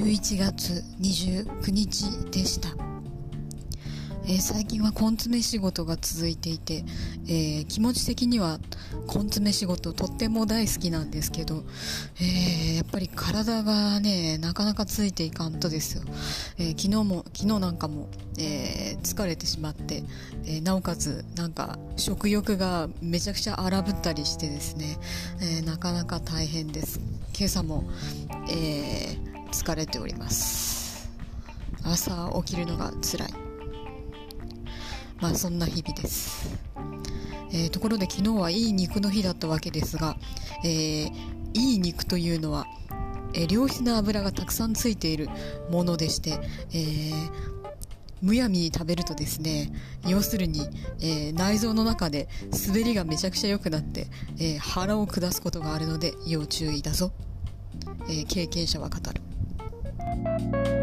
11月29日でした、えー、最近は根詰め仕事が続いていて、えー、気持ち的には根詰め仕事とっても大好きなんですけど、えー、やっぱり体がねなかなかついていかんとですよ、え昨日も昨日なんかも、え疲れてしまって、えなおかつなんか食欲がめちゃくちゃ荒ぶったりしてですね、えなかなか大変です。今朝も、え疲れております。朝起きるのが辛い。まあそんな日々です。えー、ところで昨日はいい肉の日だったわけですが、えー、いい肉というのは、えー、良質な油がたくさんついているものでして、えー、むやみに食べるとですね要するに、えー、内臓の中で滑りがめちゃくちゃ良くなって、えー、腹を下すことがあるので要注意だぞ、えー、経験者は語る。Música